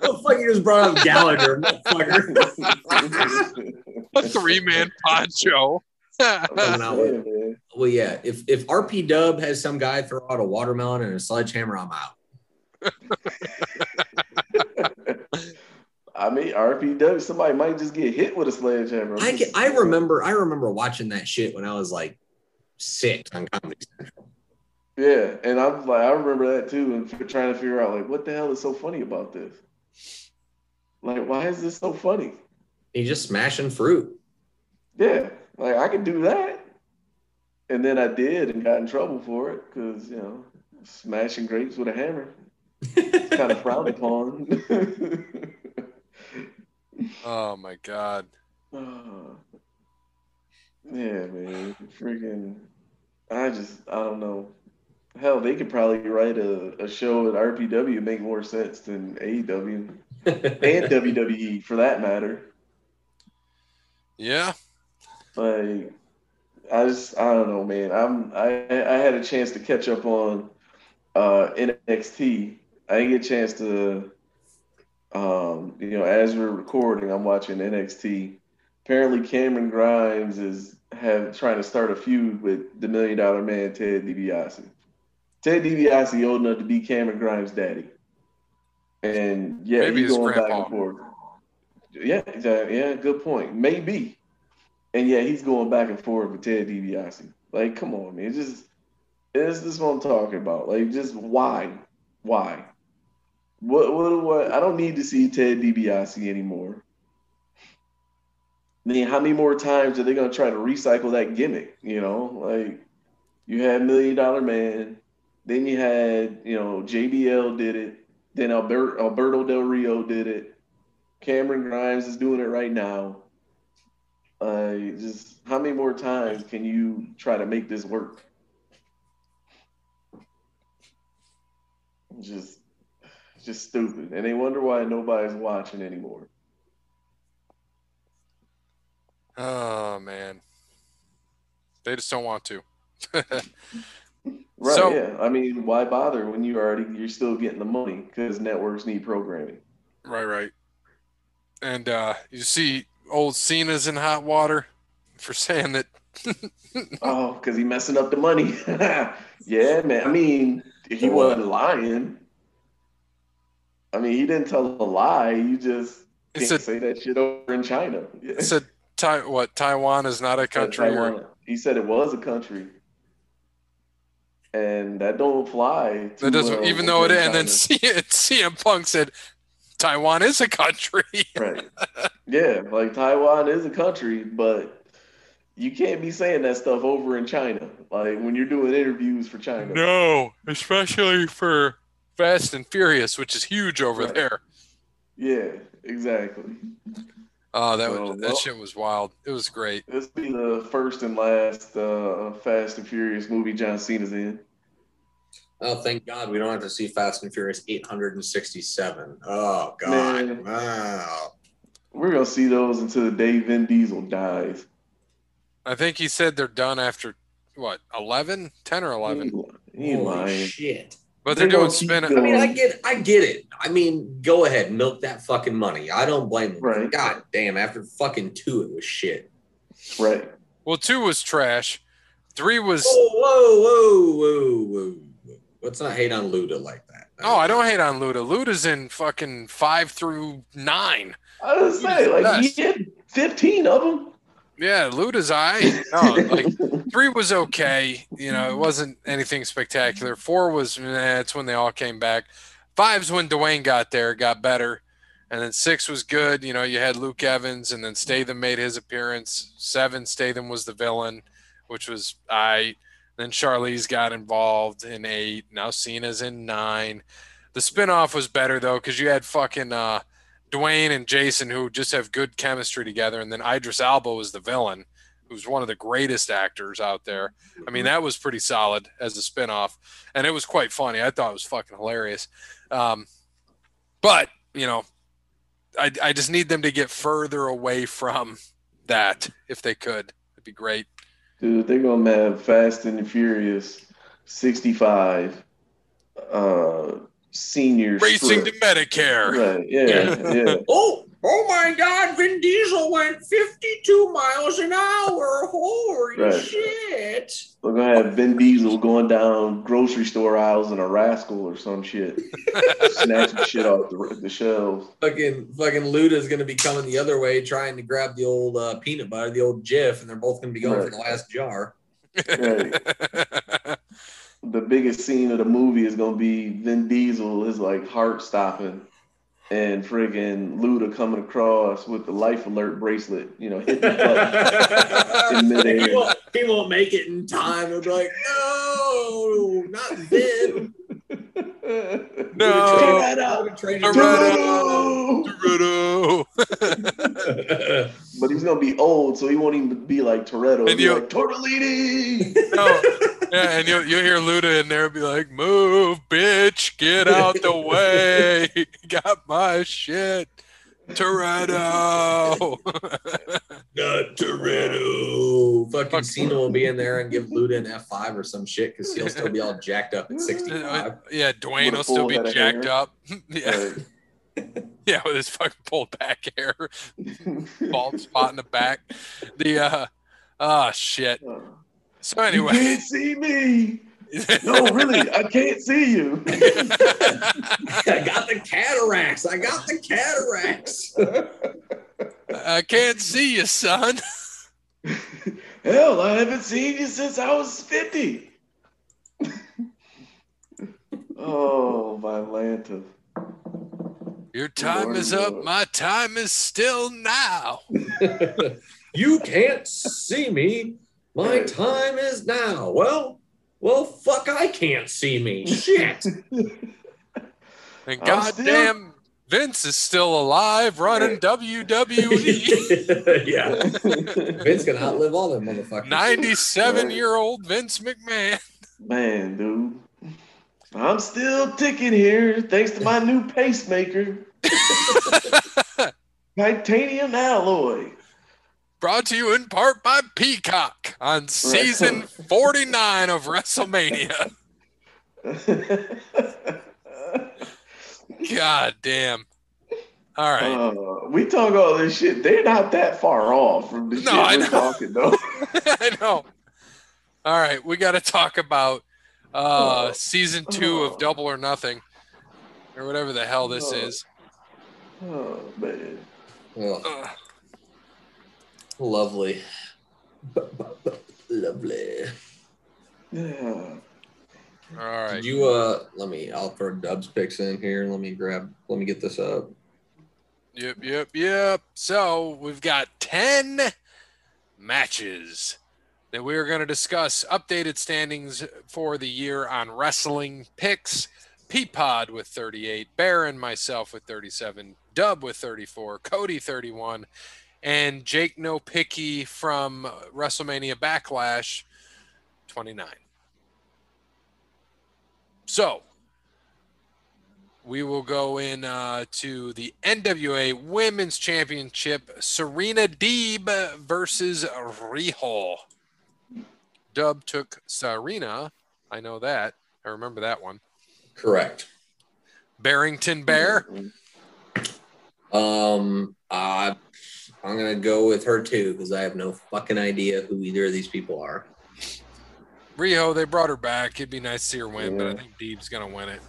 the fuck you just brought up Gallagher, motherfucker? A three man poncho. Coming out with- Yeah, well, yeah. If if RP Dub has some guy throw out a watermelon and a sledgehammer, I'm out. I mean, RPW, somebody might just get hit with a sledgehammer. I can, I remember I remember watching that shit when I was like six on Comedy Central. Yeah, and I'm like, I remember that too, and trying to figure out like, what the hell is so funny about this? Like, why is this so funny? He's just smashing fruit. Yeah, like I could do that, and then I did and got in trouble for it because you know, smashing grapes with a hammer it's kind of frowned upon. oh my god. Uh, yeah, man, freaking. I just, I don't know. Hell, they could probably write a, a show at RPW make more sense than AEW and WWE for that matter. Yeah. Like, I just, I don't know, man. I'm, I, I had a chance to catch up on uh, NXT. I didn't get a chance to, um, you know, as we're recording, I'm watching NXT. Apparently, Cameron Grimes is have trying to start a feud with the Million Dollar Man, Ted DiBiase. Ted DiBiase old enough to be Cameron Grimes' daddy, and yeah, Maybe he's going back and forth. Yeah, yeah, good point. Maybe, and yeah, he's going back and forth with Ted DiBiase. Like, come on, man, just this, this is what I'm talking about. Like, just why, why? What, what, what? I don't need to see Ted DiBiase anymore. I mean, how many more times are they going to try to recycle that gimmick? You know, like you had Million Dollar Man, then you had, you know, JBL did it, then Albert, Alberto Del Rio did it, Cameron Grimes is doing it right now. Uh, just how many more times can you try to make this work? Just, just stupid, and they wonder why nobody's watching anymore. Oh man. They just don't want to. Right? So- yeah. I mean, why bother when you already you're still getting the money because networks need programming. right, right. And uh you see old Cena's in hot water for saying that Oh, because he messing up the money. yeah, man. I mean, he wasn't lying. I mean, he didn't tell a lie. You just He can't said- say that shit over in China. Yeah. said Tai what Taiwan is not a country or Taiwan. He said it was a country, and that don't fly. to, that doesn't uh, even though it over in and then China. C- CM Punk said Taiwan is a country. Right. Yeah, like Taiwan is a country, but you can't be saying that stuff over in China. Like when you're doing interviews for China. no, especially for Fast and Furious, which is huge over Right. there. Yeah, exactly. Oh, that So, was, well- that shit was wild. It was great. This will be the first and last uh, Fast and Furious movie John Cena's in. Oh, thank God we don't have to see Fast and Furious 867. Oh God. Man. Wow. We're gonna see those until the day Vin Diesel dies. I think he said they're done after what 11, 10 or 11. He, he Holy lying. shit. But they're They doing spin going. I mean, I get, I get it. I mean, go ahead, milk that fucking money. I don't blame them. Right. God damn, after fucking two, it was shit. Right. Well, two was trash. Three was Whoa, whoa, whoa, whoa, whoa. Let's not hate on Luda like that. oh, I don't hate on Luda. Luda's in fucking five through nine. I was gonna say, like he did 15 of them. Yeah, Luda's eye. No, like three was okay. You know, it wasn't anything spectacular. Four was nah, it's when they all came back. Five's when Dwayne got there, got better. And then six was good. You know, you had Luke Evans, and then Statham made his appearance. Seven, Statham was the villain, which was I. Then Charlize got involved in eight. Now Cena's in nine. The spinoff was better though, because you had fucking uh, Dwayne and Jason who just have good chemistry together, and then Idris Elba was the villain, who's one of the greatest actors out there. I mean, that was pretty solid as a spinoff, and it was quite funny. I thought it was fucking hilarious. Um, but you know, I I just need them to get further away from that if they could. It'd be great. Dude, they're gonna have Fast and the Furious 65 uh senior Racing strip. to Medicare. Right, yeah, yeah. Oh, oh my God! Vin Diesel went 52 miles an hour. Holy Right. shit! We're gonna have Vin Diesel going down grocery store aisles in a rascal or some shit, snatching shit off the, the shelves. Fucking fucking Luda's gonna be coming the other way, trying to grab the old uh, peanut butter, the old Jif, and they're both gonna be going for the last jar. Right. The biggest scene of the movie is gonna be Vin Diesel is like heart stopping, and friggin' Luda coming across with the life alert bracelet, you know, hitting the button in he, midair. won't, he won't make it in time. He'll be like, no, not Vin. No. Toretto! Trade Toretto. Toretto! Toretto. But he's gonna be old, so he won't even be like Toretto. He'll And be you- like Tortellini. No. Yeah, and you'll, you'll hear Luda in there be like, move, bitch, get out the way. Got my shit. Toretto. Not Toretto. Fucking Fuck. Cena will be in there and give Luda an F5 or some shit because he'll still be all jacked up at 65. Uh, yeah, Dwayne will still be jacked hair. up. yeah, Right. yeah, with his fucking pulled back hair, bald spot in the back. The uh, oh shit. Uh. So You anyway, can't see me. No, really, I can't see you. I got the cataracts. I got the cataracts. I can't see you, son. Hell, I haven't seen you since I was 50. oh, my Lanta. Your time Lord, is up. Lord. My time is still now. you can't see me. My time is now. Well, well, fuck, I can't see me. Shit. And I'm goddamn, Vince is still alive running. WWE. yeah. Vince gonna outlive all them motherfuckers. 97 year old Vince McMahon. Man, dude. I'm still ticking here thanks to my new pacemaker. Titanium alloy. Brought to you in part by Peacock on season 49 of WrestleMania. God damn. All right. Uh, we talk all this shit. They're not that far off from the No, shit I we're know. talking though. I know. All right. We got to talk about uh, Oh. season two Oh. of Double or Nothing or whatever the hell this Oh. is. oh man. Ugh, Ugh. Lovely. Lovely. Yeah. All right. Did you uh let me I'll throw Dubs picks in here. Let me grab let me get this up. Yep, yep, yep. So we've got 10 matches that we're going to discuss. Updated standings for the year on wrestling picks. Peapod with 38, Bear and myself with 37, Dub with 34, Cody 31, and Jake No Picky from WrestleMania Backlash 29. So we will go in uh, to the NWA Women's Championship. Serena Deeb versus Riho. Dub took Serena. I know that. I remember that one. Correct. Barrington Bear. Um uh I'm gonna go with her too because I have no fucking idea who either of these people are. Riho, they brought her back. It'd be nice to see her win, but I think Deeb's going to win it.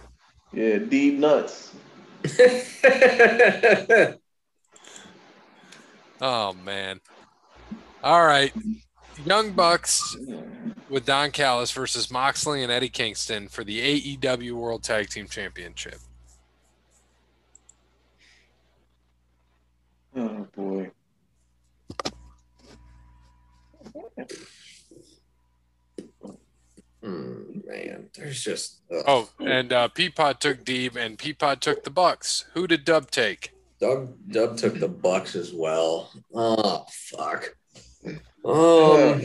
Yeah, deep nuts. Oh, man. All right. Young Bucks with Don Callis versus Moxley and Eddie Kingston for the AEW World Tag Team Championship. Oh boy. Hmm, man, there's just ugh. Oh, and uh, Peapod took Deeb and Peapod took the Bucks. Who did Dub take? Doug Dub took the Bucks as well. Oh fuck. Um,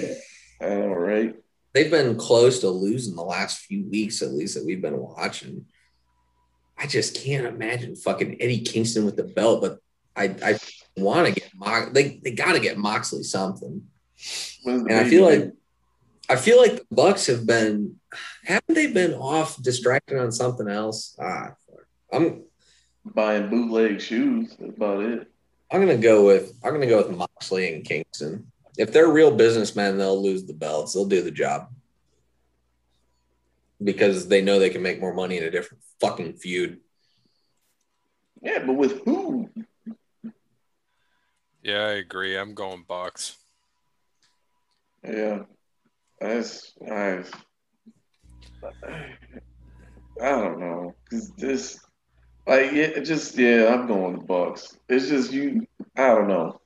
All right. they've been close to losing the last few weeks, at least that we've been watching. I just can't imagine fucking Eddie Kingston with the belt, but I I want to get Mox. They they got to get Moxley something, When's the and I feel like I feel like the Bucks have been haven't they been off distracted on something else? Ah. I'm Buying bootleg shoes. That's about it. I'm gonna go with I'm gonna go with Moxley and Kingston. If they're real businessmen, they'll lose the belts. They'll do the job because they know they can make more money in a different fucking feud. Yeah, but with who? Yeah, I agree. I'm going Bucks. Yeah, that's nice. I don't know, cause this, like, yeah, it just yeah, I'm going the Bucks. It's just you. I don't know.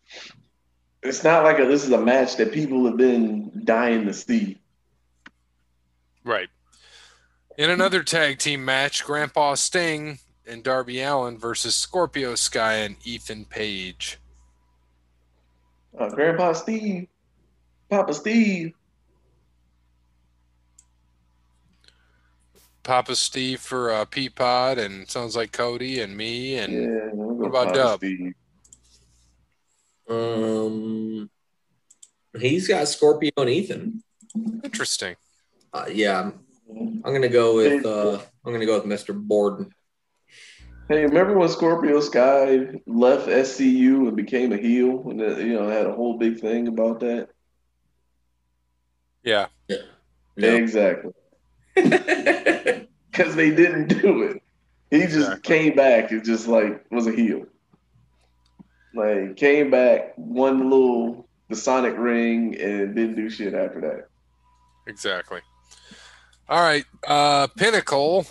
It's not like a, this is a match that people have been dying to see. Right. In another tag team match, Grandpa Sting and Darby Allin versus Scorpio Sky and Ethan Page. Uh, Grandpa Steve, Papa Steve. Papa Steve for uh, Peapod, and sounds like Cody and me. And yeah, we'll about Papa Dub? Steve. Um, he's got Scorpio and Ethan. interesting. Uh, yeah, I'm, I'm gonna go with uh, I'm gonna go with Mr. Borden. Hey, remember when Scorpio Sky left SCU and became a heel, and uh, you know had a whole big thing about that? Yeah. yeah. Exactly, because they didn't do it. He just Exactly. came back and just like was a heel. Like came back, one little the Sonic ring, and didn't do shit after that. Exactly. All right. Uh, Pinnacle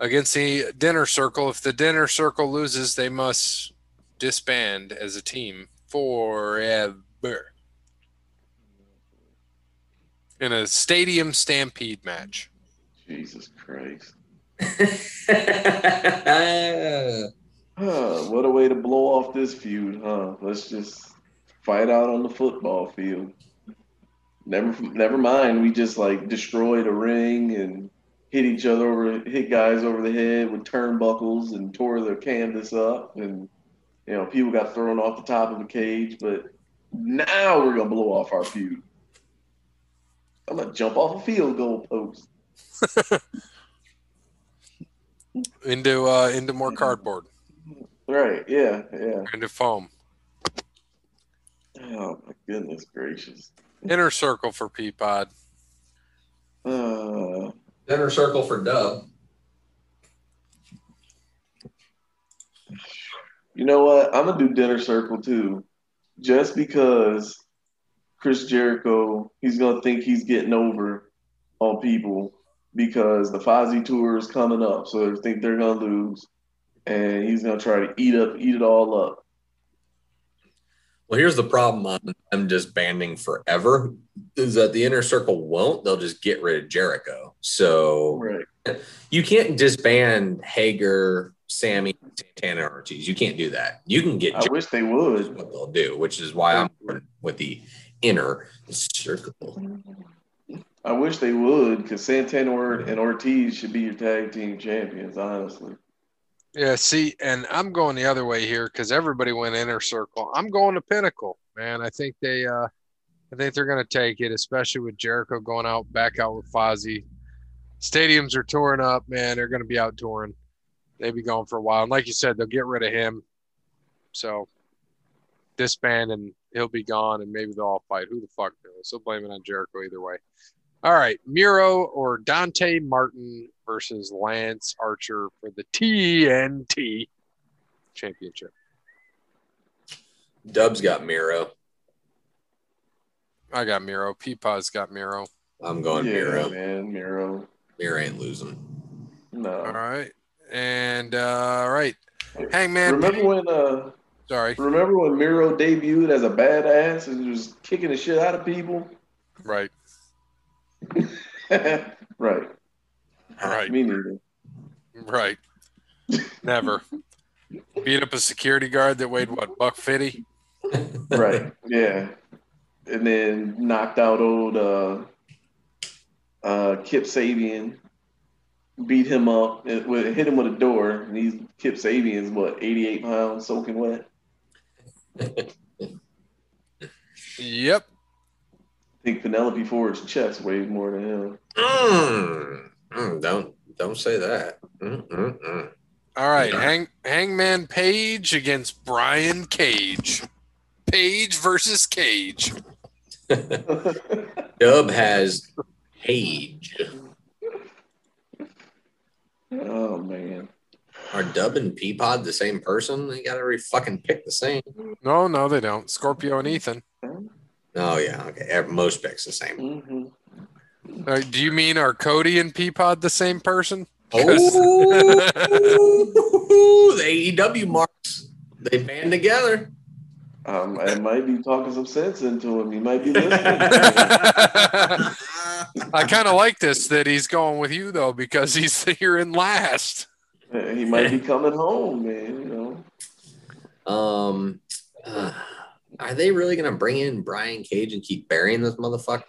against the Dinner Circle. If the Dinner Circle loses, they must disband as a team forever in a stadium stampede match. Jesus Christ! yeah, Huh, what a way to blow off this feud, huh? Let's just fight out on the football field. Never, never mind. We just like destroyed a ring and hit each other over, hit guys over the head with turnbuckles and tore the canvas up, and you know people got thrown off the top of the cage. But now we're gonna blow off our feud. I'm gonna jump off a field goal post. Into uh, into more cardboard, Right? Yeah, yeah. into foam. Oh my goodness gracious. Inner Circle for Peapod. Uh, Dinner circle for Dub. You know what? I'm gonna do dinner circle too, just because Chris Jericho he's gonna think he's getting over on people because the Fozzy tour is coming up, so they think they're gonna lose, and he's gonna try to eat up, eat it all up. Well, here's the problem on them just forever is that the inner circle won't. They'll just get rid of Jericho. So Right. you can't disband Hager, Sammy, Santana, Ortiz. You can't do that. You can get I Jericho wish they would. what they'll do, which is why I'm with the inner circle. I wish they would, because Santana and Ortiz should be your tag team champions. Honestly. Yeah, see, and I'm going the other way here because everybody went inner circle. I'm going to Pinnacle, man. I think they, uh, I think they're going to take it, especially with Jericho going out back out with Fozzy. Stadiums are touring up, man. They're going to be out touring. They'll be going for a while, and like you said, they'll get rid of him. So disband and he'll be gone, and maybe they'll all fight. Who the fuck knows? They'll blame it on Jericho either way. All right, Miro or Dante Martin versus Lance Archer for the TNT Championship. Dub's got Miro. I got Miro. Peapod's got Miro. I'm going yeah, Miro. man, Miro. Miro ain't losing. No. All right, and uh, all right, Hangman. Remember when uh Sorry, remember when Miro debuted as a badass and was kicking the shit out of people? right, right. right, Me neither. right. Never beat up a security guard that weighed what buck fifty. Right. Yeah. And then knocked out old uh uh Kip Sabian, beat him up, it, hit him with a door, and he's Kip Sabian's what, 88 pounds soaking wet? Yep. I think Penelope Ford's chest weighs more than him. Mm, mm, don't don't say that. Mm. All right, Yeah. Hang Hangman Page against Brian Cage. Page versus Cage. Dub has Page. oh man. Are Dub and Peapod the same person? They got every fucking pick the same. No, no, they don't. Scorpio and Ethan. Oh yeah, okay. Ev- Most picks the same. hmm Uh, do you mean are Cody and Peapod the same person? Oh, the AEW marks. They band together. Um, I might be talking some sense into him. He might be listening. I kind of like this that he's going with you though because he's here in last. He might be coming home, man. You know. Um, uh, are they really gonna bring in Brian Cage and keep burying this motherfucker?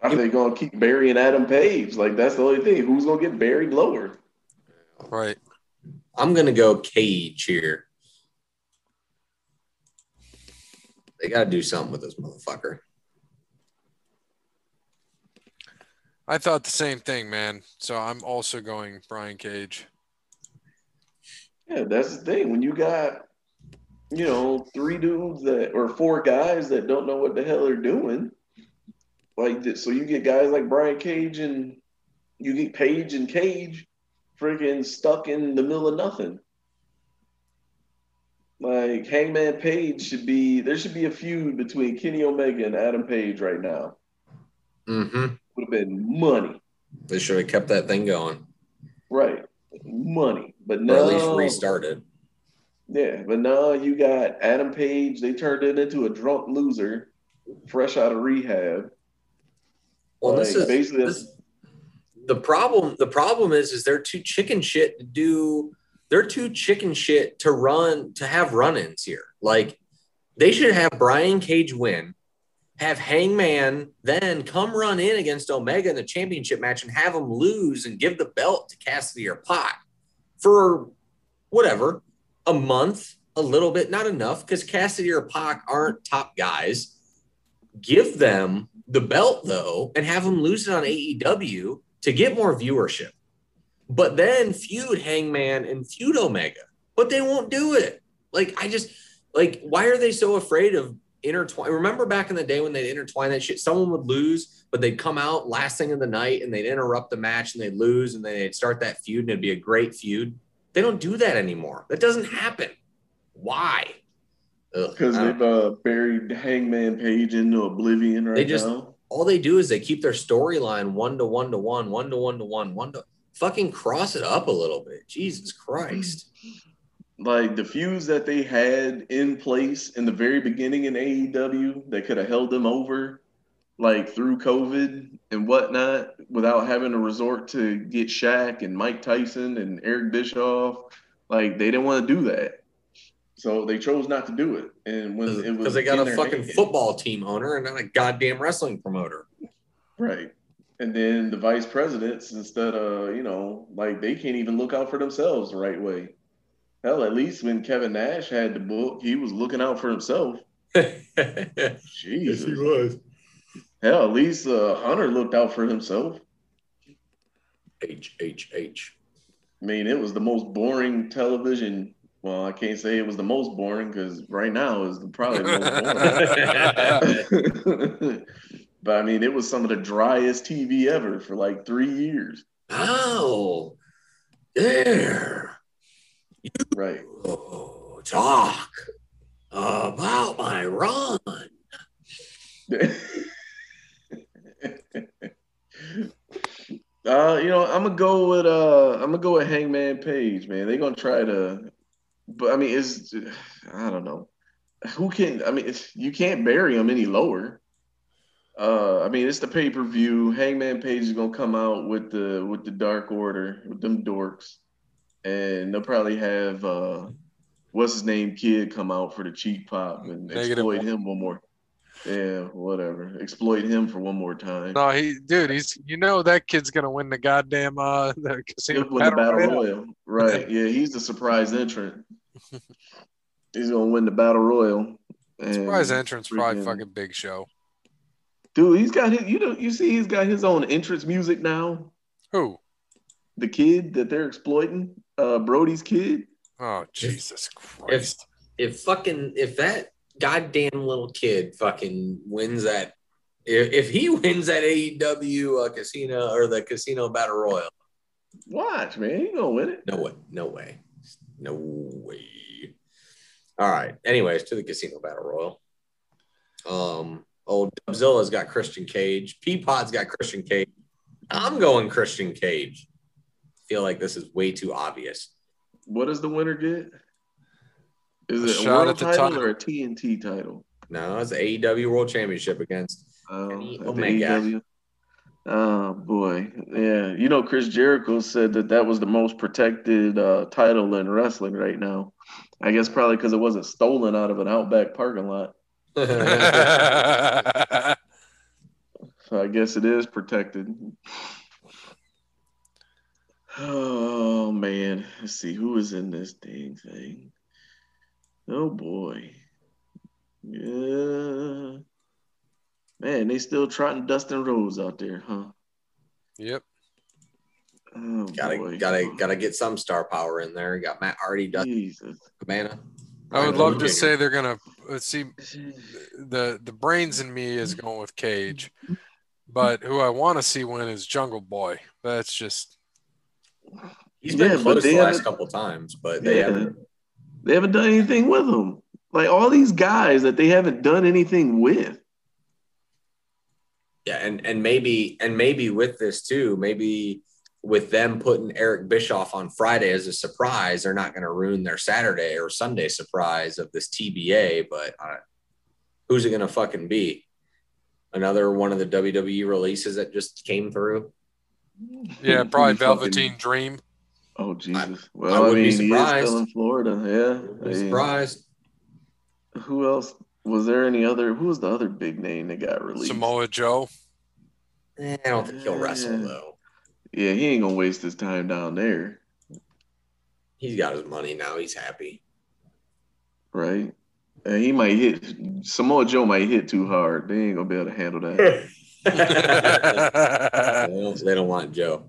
Are they gonna keep burying Adam Page? Like that's the only thing. Who's gonna get buried lower? Right. I'm gonna go Cage here. They gotta do something with this motherfucker. I thought the same thing, man. So I'm also going Brian Cage. Yeah, that's the thing. When you got, you know, three dudes that or four guys that don't know what the hell they're doing, like this, so you get guys like Brian Cage and you get Page and Cage, freaking stuck in the middle of nothing. Like Hangman Page should be there should be a feud between Kenny Omega and Adam Page right now. Mm-hmm. Would have been money, They should have kept that thing going, right? Money, but or no, at least restarted. Yeah, but now you got Adam Page. They turned it into a drunk loser, fresh out of rehab. Well, this is basically this, the problem. The problem is, is they're too chicken shit to do. They're too chicken shit to run to have run-ins here. Like they should have Brian Cage win, have Hangman then come run in against Omega in the championship match and have him lose and give the belt to Cassidy or Pac for whatever a month, a little bit, not enough because Cassidy or Pac aren't top guys. Give them the belt though and have them lose it on AEW to get more viewership. But then feud Hangman and feud Omega. But they won't do it. Like I just like why are they so afraid of intertwine? Remember back in the day when they'd intertwine that shit, someone would lose, but they'd come out last thing of the night and they'd interrupt the match and they'd lose and they'd start that feud and it'd be a great feud. They don't do that anymore. That doesn't happen. Why? Because they've uh, buried Hangman Page into oblivion right They just- now. all they do is they keep their storyline one to one to one, one to one to one, one to fucking cross it up a little bit. Jesus Christ. Like the fuse that they had in place in the very beginning in AEW that could have held them over, like through COVID and whatnot, without having to resort to get Shaq and Mike Tyson and Eric Bischoff. Like they didn't want to do that. So they chose not to do it. And when it was Because they got a fucking hands- football team owner and not a goddamn wrestling promoter. Right. And then the vice presidents, instead of, you know, like they can't even look out for themselves the right way. Hell, at least when Kevin Nash had the book, he was looking out for himself. Jesus. Yes, he was. Hell, at least uh, Hunter looked out for himself. H H H. I mean, it was the most boring television. Well, I can't say it was the most boring because right now is probably the most boring. but I mean, it was some of the driest TV ever for like three years. Oh, there. Right. Oh, talk about my run. uh, you know, I'm gonna go with uh, I'm gonna go with Hangman Page, man. They're gonna try to, but I mean, it's I don't know who can. I mean, it's, you can't bury him any lower. Uh, I mean, it's the pay per view. Hangman Page is gonna come out with the with the Dark Order with them dorks, and they'll probably have uh, what's his name kid come out for the cheek pop and Negative exploit one. him one more. Yeah, whatever. Exploit him for one more time. No, he, dude, he's you know that kid's gonna win the goddamn uh the casino win the battle Royale. royal. Right. Yeah, he's the surprise entrant. He's gonna win the battle royal. Surprise entrance, probably fucking big show. Dude, he's got his. You know, you see, he's got his own entrance music now. Who? The kid that they're exploiting, uh, Brodie's kid. Oh Jesus Christ! if fucking if that goddamn little kid fucking wins that if, if he wins that AEW uh, casino or the casino battle royal, Watch, man, he gonna win it. no way, no way, no way. All right. Anyways, to the casino battle royal. Um, old Dubzilla's got Christian Cage. Peapod's got Christian Cage. I'm going Christian Cage. Feel like this is way too obvious. What does the winner get? Is A it a world at the title, title. or a TNT title? No, it's the AEW World Championship against Oh, Kenny at the Omega. AEW. Oh boy, yeah. You know, Chris Jericho said that that was the most protected uh, title in wrestling right now. I guess probably because it wasn't stolen out of an Outback parking lot. So I guess it is protected. Oh man, let's see who is in this dang thing. Oh boy, yeah, man, they still trotting Dustin Rhodes out there, huh? yep. Oh gotta boy, gotta gotta get some star power in there. Got Matt Hardy, Dustin Jesus. Cabana. I would love to say they're gonna let's see the the brains in me is going with Cage, but who I want to see win is Jungle Boy. That's just he's been Yeah, close the last couple times, but they Yeah. haven't. They haven't done anything with him. Like all these guys that they haven't done anything with. Yeah, and and maybe and maybe with this too, maybe with them putting Eric Bischoff on Friday as a surprise, they're not going to ruin their Saturday or Sunday surprise of this TBA. But uh, who's it going to fucking be? Another one of the WWE releases that just came through. Yeah, probably Who fucking- Velveteen Dream. Oh Jesus! I Well, I, wouldn't be mean, he is surprised. still in Florida. Yeah. I mean, Surprise! Who else? Was there any other? Who was the other big name that got released? Samoa Joe. Eh, I don't think he'll wrestle though. Yeah, he ain't gonna waste his time down there, He's got his money now. He's happy. right? And he might hit Samoa Joe might hit too hard. They ain't gonna be able to handle that. they, don't, they don't want Joe.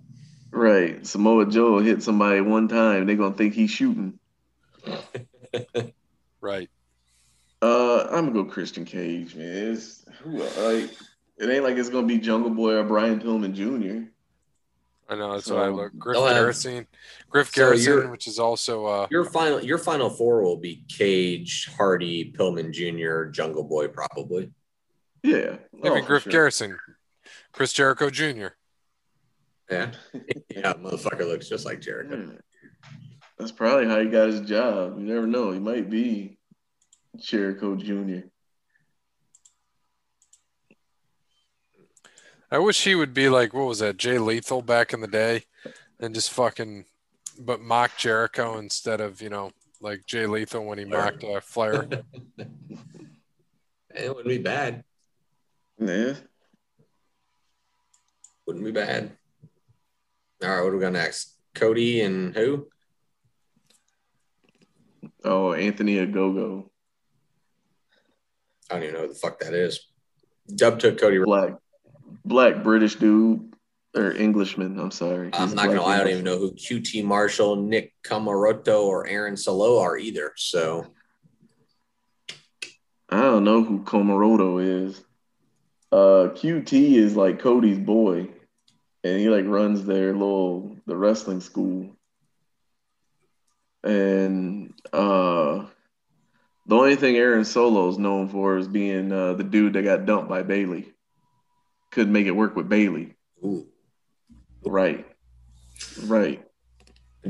right? Samoa Joe will hit somebody one time. They're gonna think he's shooting. right. Uh, I'm gonna go Christian Cage, man. It's, like, it ain't like it's gonna be Jungle Boy or Brian Pillman Jr. I know that's So- what I look. Griff They'll have- Garrison, Griff So Garrison, which is also uh, Your final your final four will be Cage, Hardy, Pillman Jr., Jungle Boy, probably. Yeah, maybe Oh, Griff sure. Garrison, Chris Jericho Jr. Yeah. yeah, motherfucker looks just like Jericho. Yeah. That's probably how he got his job. You never know. He might be Jericho Jr. I wish he would be like what was that Jay Lethal back in the day, and just fucking, but mock Jericho instead of you know like Jay Lethal when he Flair. mocked uh, Flair. It wouldn't be bad. Yeah. Wouldn't be bad. All right, what do we got next? Cody and who? Oh, Anthony Ogogo. I don't even know who the fuck that is. Dub took Cody. Black black British dude. Or Englishman, I'm sorry. He's I'm not gonna black lie, I don't even know who QT Marshall, Nick Comoroto, or Aaron Solo are either. So I don't know who Comoroto is. Uh QT is like Cody's boy. And he like runs their little the wrestling school. And uh the only thing Aaron Solo is known for is being uh, the dude that got dumped by Bayley. Couldn't make it work with Bayley. ooh. Right. Right.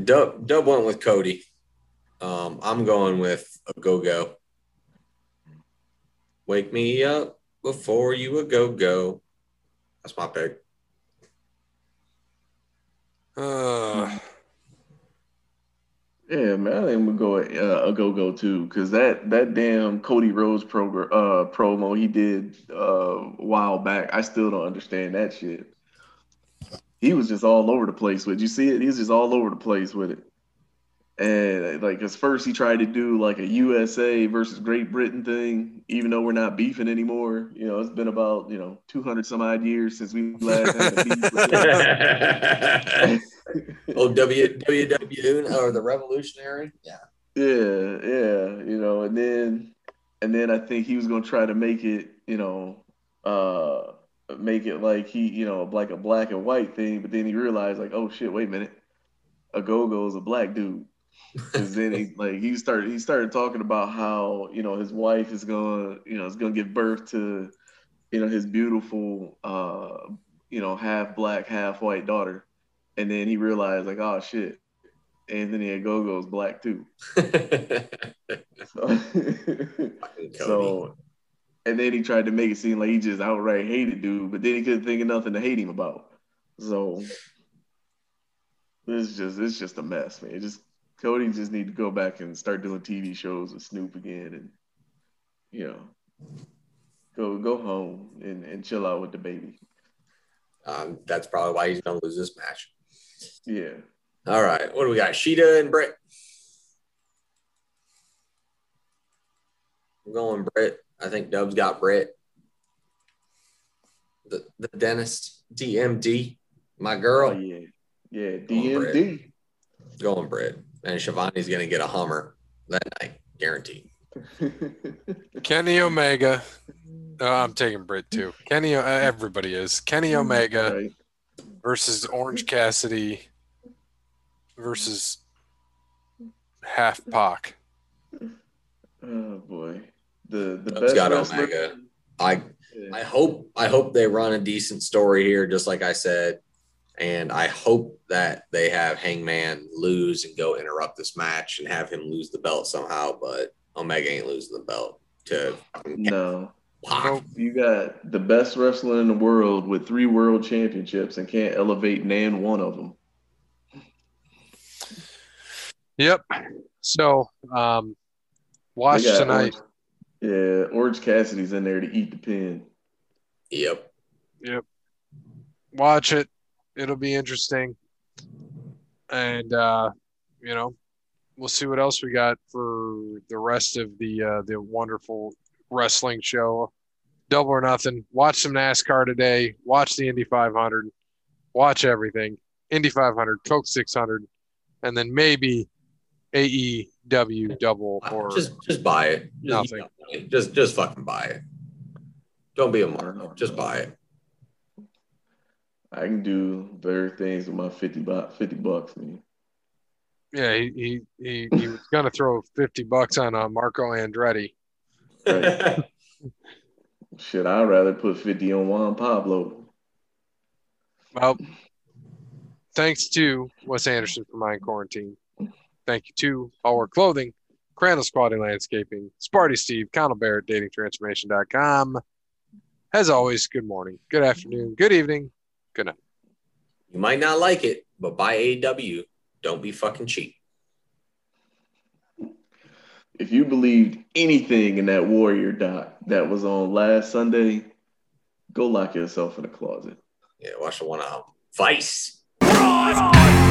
Dub Dub went with Cody. Um, I'm going with a go go. Wake me up before you a go go. That's my pick. Uh, Yeah, man, I think we'll go uh, a go go too, because that that damn Cody Rhodes program uh, promo he did uh, a while back, I still don't understand that shit. He was just all over the place with. You see it? He was just all over the place with it. And like, cause first he tried to do like a USA versus Great Britain thing, even though we're not beefing anymore. You know, it's been about you know 200 some odd years since we last had a beef. oh, W WW or the Revolutionary? Yeah. Yeah, yeah, you know, and then and then I think he was gonna try to make it, you know, uh make it like he, you know, like a black and white thing, but then he realized like, oh shit, wait a minute. A go-go is a black dude. Cause then he like he started he started talking about how, you know, his wife is gonna, you know, is gonna give birth to, you know, his beautiful uh, you know, half black, half white daughter. And then he realized like, oh shit, Anthony Ogogo is black too. so, so, and then he tried to make it seem like he just outright hated dude, but then he couldn't think of nothing to hate him about. So it's just it's just a mess, man. It just Cody just need to go back and start doing TV shows with Snoop again, and you know, go go home and, and chill out with the baby. Um, that's probably why he's gonna lose this match. Yeah. All right. What do we got? Shida and Britt. I'm going Britt. I think Dub's got Britt. The the dentist, DMD, my girl. Oh, yeah. Yeah, DMD. Going Britt. And Shivani's gonna get a Hummer that night, guaranteed. Kenny Omega. Oh, I'm taking Britt too. Kenny, uh, everybody is. Kenny Omega Right. versus Orange Cassidy versus Half Pac. Oh boy. The the Dub's best got wrestler. Omega. I I hope I hope they run a decent story here, just like I said, and I hope that they have Hangman lose and go interrupt this match and have him lose the belt somehow. But Omega ain't losing the belt to No. Pac. You got the best wrestler in the world with three world championships and can't elevate nan one of them. Yep. So, um, watch tonight. Orange- yeah, Orange Cassidy's in there to eat the pin. Yep. Yep. Watch it. It'll be interesting. And uh, you know, we'll see what else we got for the rest of the uh, the wonderful wrestling show. Double or nothing. Watch some NASCAR today. Watch the Indy 500. Watch everything. Indy 500, Coke 600, and then maybe AEW double or just just buy it. Just, Nothing. just just fucking buy it. Don't be a mark. Just buy it. I can do better things with my 50 bucks, 50 bucks, man. yeah, he he he, he was gonna throw 50 bucks on uh, Marco Andretti. Right. Shit, I'd rather put 50 on Juan Pablo. Well, thanks to Wes Anderson for Mind Quarantine. Thank you to Our Clothing, Crandall's Quality Landscaping, Sparty Steve, Connell Barrett, datingtransformation.com. As always, good morning, good afternoon, good evening, good night. You might not like it, but buy AEW. Don't be fucking cheap. If you believed anything in that Warrior doc that was on last Sunday, go lock yourself in a closet. Yeah, watch the one out. Vice. Broad